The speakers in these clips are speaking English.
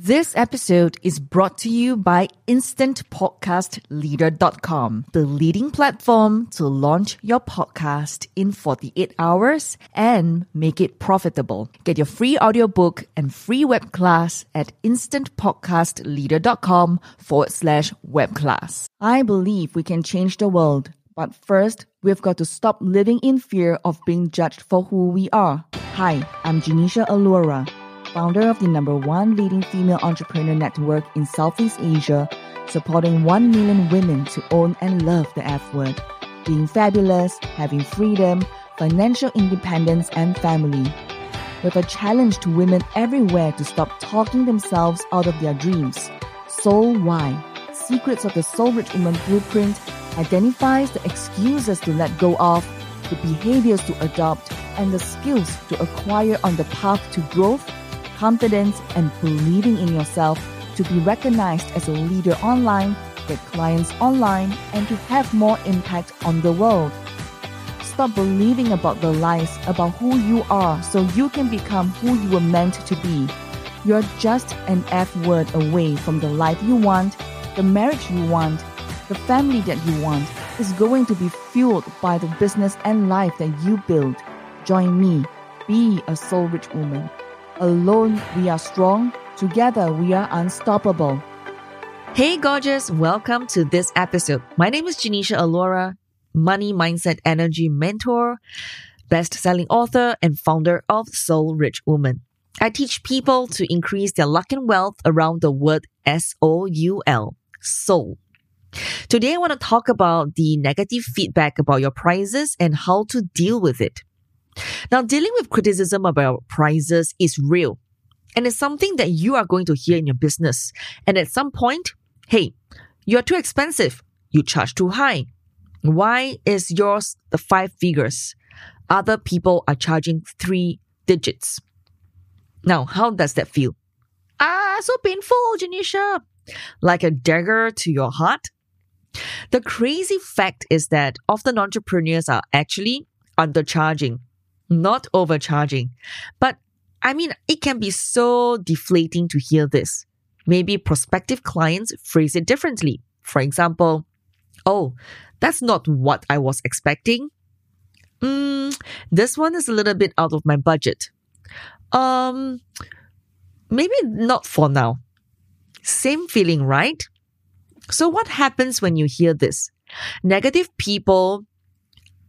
This episode is brought to you by InstantPodcastLeader.com, the leading platform to launch your podcast in 48 hours and make it profitable. Get your free audiobook and free web class at InstantPodcastLeader.com forward slash web class. I believe we can change the world, but first, we've got to stop living in fear of being judged for who we are. Hi, I'm Genecia Alluora founder of the number one leading female entrepreneur network in Southeast Asia, supporting 1 million women to own and love the F word, being fabulous, having freedom, financial independence, and family. With a challenge to women everywhere to stop talking themselves out of their dreams. Soul Why Secrets of the Soul Rich Woman Blueprint identifies the excuses to let go of, the behaviors to adopt, and the skills to acquire on the path to growth confidence, and believing in yourself to be recognized as a leader online, get clients online, and to have more impact on the world. Stop believing about the lies about who you are so you can become who you were meant to be. You're just an F word away from the life you want, the marriage you want, the family that you want is going to be fueled by the business and life that you build. Join me. Be a soul rich woman. Alone we are strong, together we are unstoppable. Hey, gorgeous, welcome to this episode. My name is Genecia Alluora, money mindset energy mentor, best selling author, and founder of Soul Rich Woman. I teach people to increase their luck and wealth around the word S O U L, soul. Today, I want to talk about the negative feedback about your prices and how to deal with it. Now, dealing with criticism about prices is real and it's something that you are going to hear in your business. And at some point, hey, you're too expensive. You charge too high. Why is yours the five figures? Other people are charging three digits. Now, how does that feel? Ah, so painful, Genecia. Like a dagger to your heart. The crazy fact is that often entrepreneurs are actually undercharging not overcharging. But I mean, it can be so deflating to hear this. Maybe prospective clients phrase it differently. For example, oh, that's not what I was expecting. Mm, this one is a little bit out of my budget. Um, maybe not for now. Same feeling, right? So what happens when you hear this? Negative people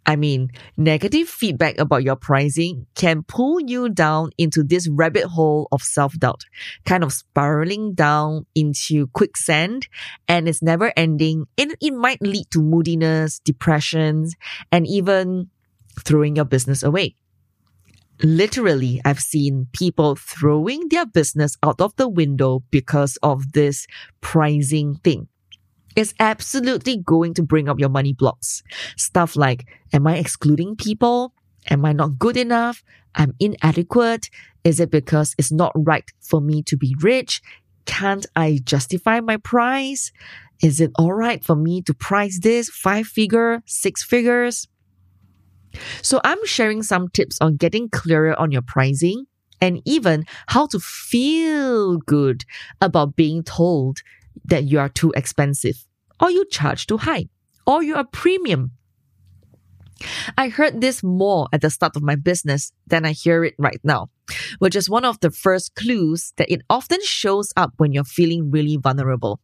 I mean, negative feedback about your pricing can pull you down into this rabbit hole of self-doubt, kind of spiraling down into quicksand and it's never ending. And it might lead to moodiness, depressions, and even throwing your business away. Literally, I've seen people throwing their business out of the window because of this pricing thing is absolutely going to bring up your money blocks. Stuff like, am I excluding people? Am I not good enough? I'm inadequate. Is it because it's not right for me to be rich? Can't I justify my price? Is it all right for me to price this five figure, six figures? So I'm sharing some tips on getting clearer on your pricing and even how to feel good about being told that you are too expensive, or you charge too high, or you are premium. I heard this more at the start of my business than I hear it right now, which is one of the first clues that it often shows up when you're feeling really vulnerable.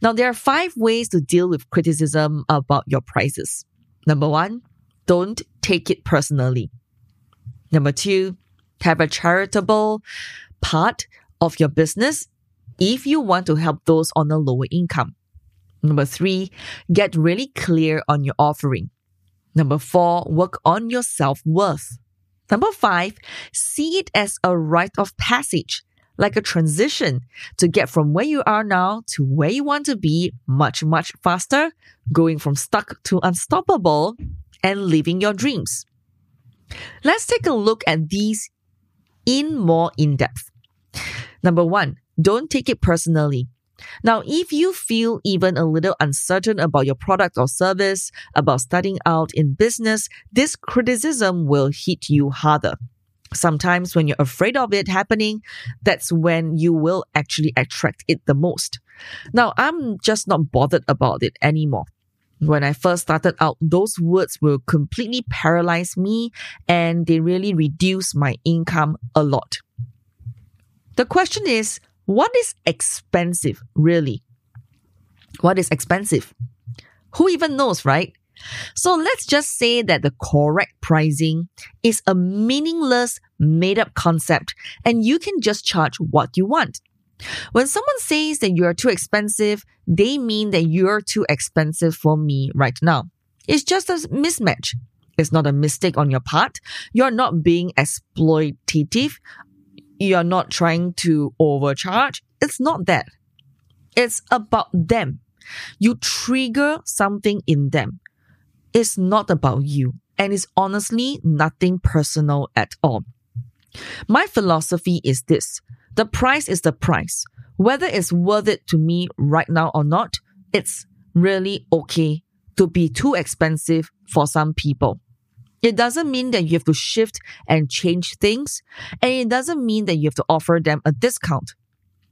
Now, there are five ways to deal with criticism about your prices. Number one, don't take it personally. Number two, have a charitable part of your business if you want to help those on a lower income. Number three, get really clear on your offering. Number four, work on your self worth. Number five, see it as a rite of passage, like a transition to get from where you are now to where you want to be much, much faster, going from stuck to unstoppable and living your dreams. Let's take a look at these in more in depth. Number one, don't take it personally. Now, if you feel even a little uncertain about your product or service, about starting out in business, this criticism will hit you harder. Sometimes when you're afraid of it happening, that's when you will actually attract it the most. Now, I'm just not bothered about it anymore. When I first started out, those words will completely paralyze me and they really reduce my income a lot. The question is, what is expensive really? What is expensive? Who even knows, right? So let's just say that the correct pricing is a meaningless, made up concept and you can just charge what you want. When someone says that you're too expensive, they mean that you're too expensive for me right now. It's just a mismatch. It's not a mistake on your part. You're not being exploitative. You're not trying to overcharge. It's not that. It's about them. You trigger something in them. It's not about you. And it's honestly nothing personal at all. My philosophy is this the price is the price. Whether it's worth it to me right now or not, it's really okay to be too expensive for some people. It doesn't mean that you have to shift and change things, and it doesn't mean that you have to offer them a discount.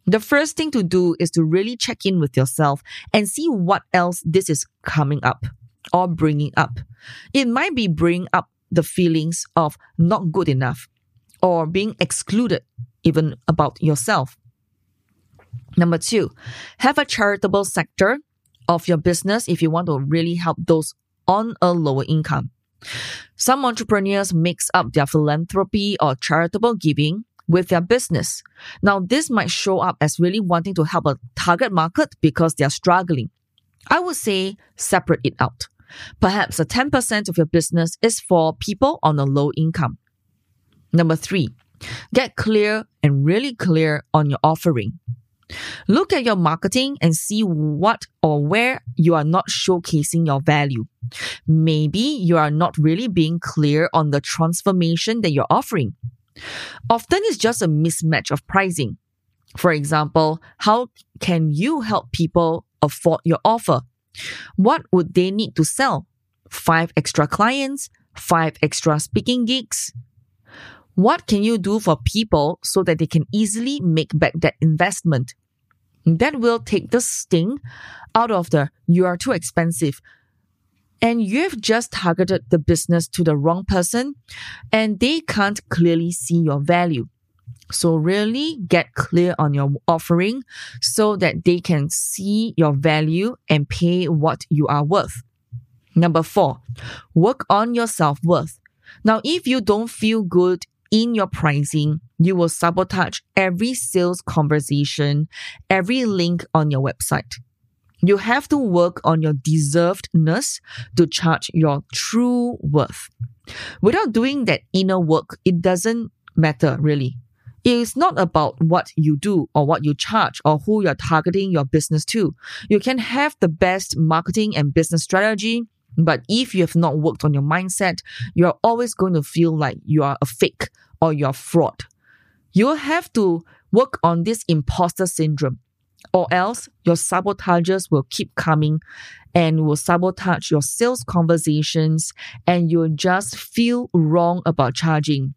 The first thing to do is to really check in with yourself and see what else this is coming up or bringing up. It might be bringing up the feelings of not good enough or being excluded even about yourself. Number two, have a charitable sector of your business if you want to really help those on a lower income. Some entrepreneurs mix up their philanthropy or charitable giving with their business. Now, this might show up as really wanting to help a target market because they are struggling. I would say separate it out. Perhaps a 10% of your business is for people on a low income. Number three, Get clear and really clear on your offering. Look at your marketing and see what or where you are not showcasing your value. Maybe you are not really being clear on the transformation that you're offering. Often it's just a mismatch of pricing. For example, how can you help people afford your offer? What would they need to sell? Five extra clients? Five extra speaking gigs? What can you do for people so that they can easily make back that investment? That will take the sting out of the you are too expensive. And you've just targeted the business to the wrong person and they can't clearly see your value. So really get clear on your offering so that they can see your value and pay what you are worth. Number four, work on your self worth. Now, if you don't feel good in your pricing, you will sabotage every sales conversation, every link on your website. You have to work on your deservedness to charge your true worth. Without doing that inner work, it doesn't matter really. It is not about what you do or what you charge or who you're targeting your business to. You can have the best marketing and business strategy, but if you have not worked on your mindset, you're always going to feel like you are a fake or you're fraud. You have to work on this imposter syndrome, or else your sabotagers will keep coming and will sabotage your sales conversations, and you'll just feel wrong about charging.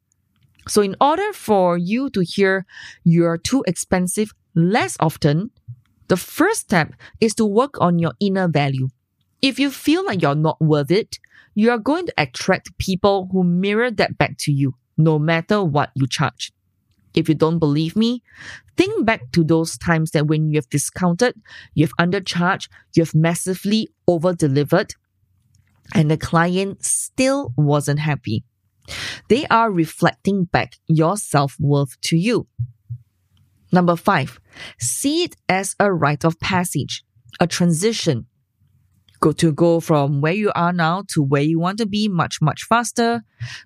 So, in order for you to hear you're too expensive less often, the first step is to work on your inner value. If you feel like you're not worth it, you are going to attract people who mirror that back to you, no matter what you charge. If you don't believe me, think back to those times that when you have discounted, you have undercharged, you have massively over delivered, and the client still wasn't happy. They are reflecting back your self worth to you. Number five, see it as a rite of passage, a transition go to go from where you are now to where you want to be much, much faster,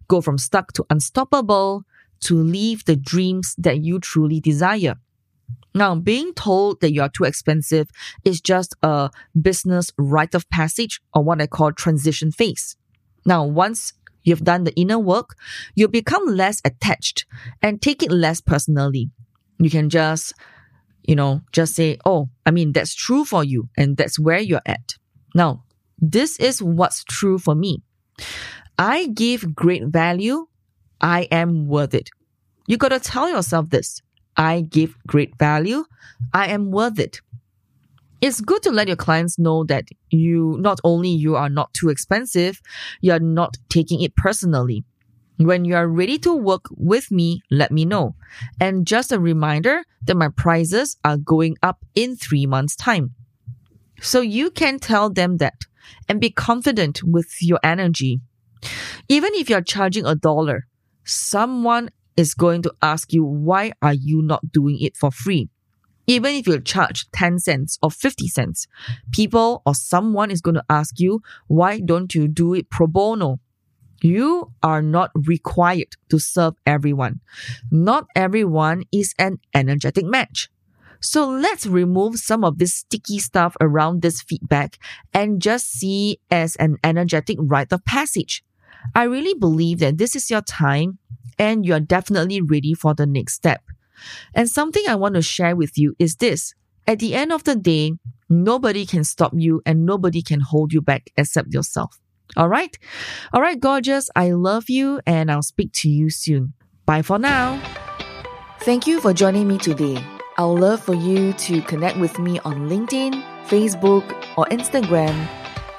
go from stuck to unstoppable, to live the dreams that you truly desire. Now, being told that you are too expensive is just a business rite of passage or what I call transition phase. Now, once you've done the inner work, you become less attached and take it less personally. You can just, you know, just say, Oh, I mean, that's true for you and that's where you're at. Now, this is what's true for me. I give great value. I am worth it. You gotta tell yourself this. I give great value. I am worth it. It's good to let your clients know that you not only you are not too expensive, you're not taking it personally. When you are ready to work with me, let me know. And just a reminder that my prices are going up in three months time. So you can tell them that and be confident with your energy. Even if you're charging a dollar, someone is going to ask you, why are you not doing it for free? Even if you charge 10 cents or 50 cents, people or someone is going to ask you, why don't you do it pro bono? You are not required to serve everyone. Not everyone is an energetic match. So let's remove some of this sticky stuff around this feedback and just see as an energetic rite of passage. I really believe that this is your time and you're definitely ready for the next step. And something I want to share with you is this. At the end of the day, nobody can stop you and nobody can hold you back except yourself. All right? All right, gorgeous. I love you and I'll speak to you soon. Bye for now. Thank you for joining me today. I'd love for you to connect with me on LinkedIn, Facebook, or Instagram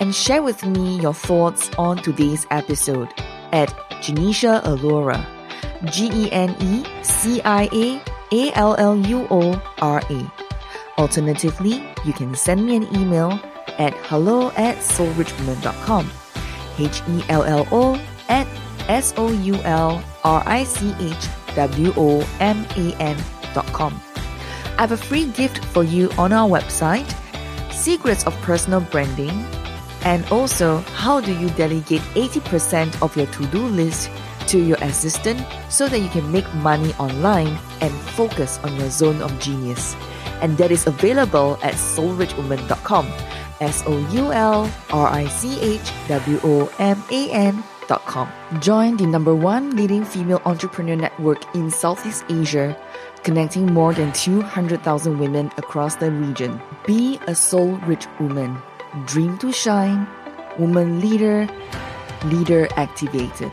and share with me your thoughts on today's episode at Genecia Alluora. G E N E C I A A L L U O R A. Alternatively, you can send me an email at hello at soulrichwoman.com. H E L L O at S O U L R I C H W O M A N dot com. I have a free gift for you on our website Secrets of Personal Branding, and also how do you delegate 80% of your to do list to your assistant so that you can make money online and focus on your zone of genius. And that is available at soulrichwoman.com. S O U L R I C H W O M A Join the number one leading female entrepreneur network in Southeast Asia, connecting more than 200,000 women across the region. Be a soul rich woman. Dream to shine. Woman leader. Leader activated.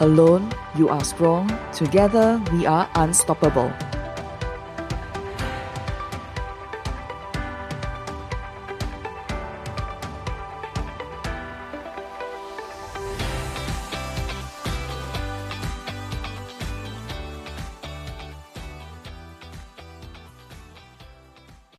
Alone, you are strong. Together, we are unstoppable.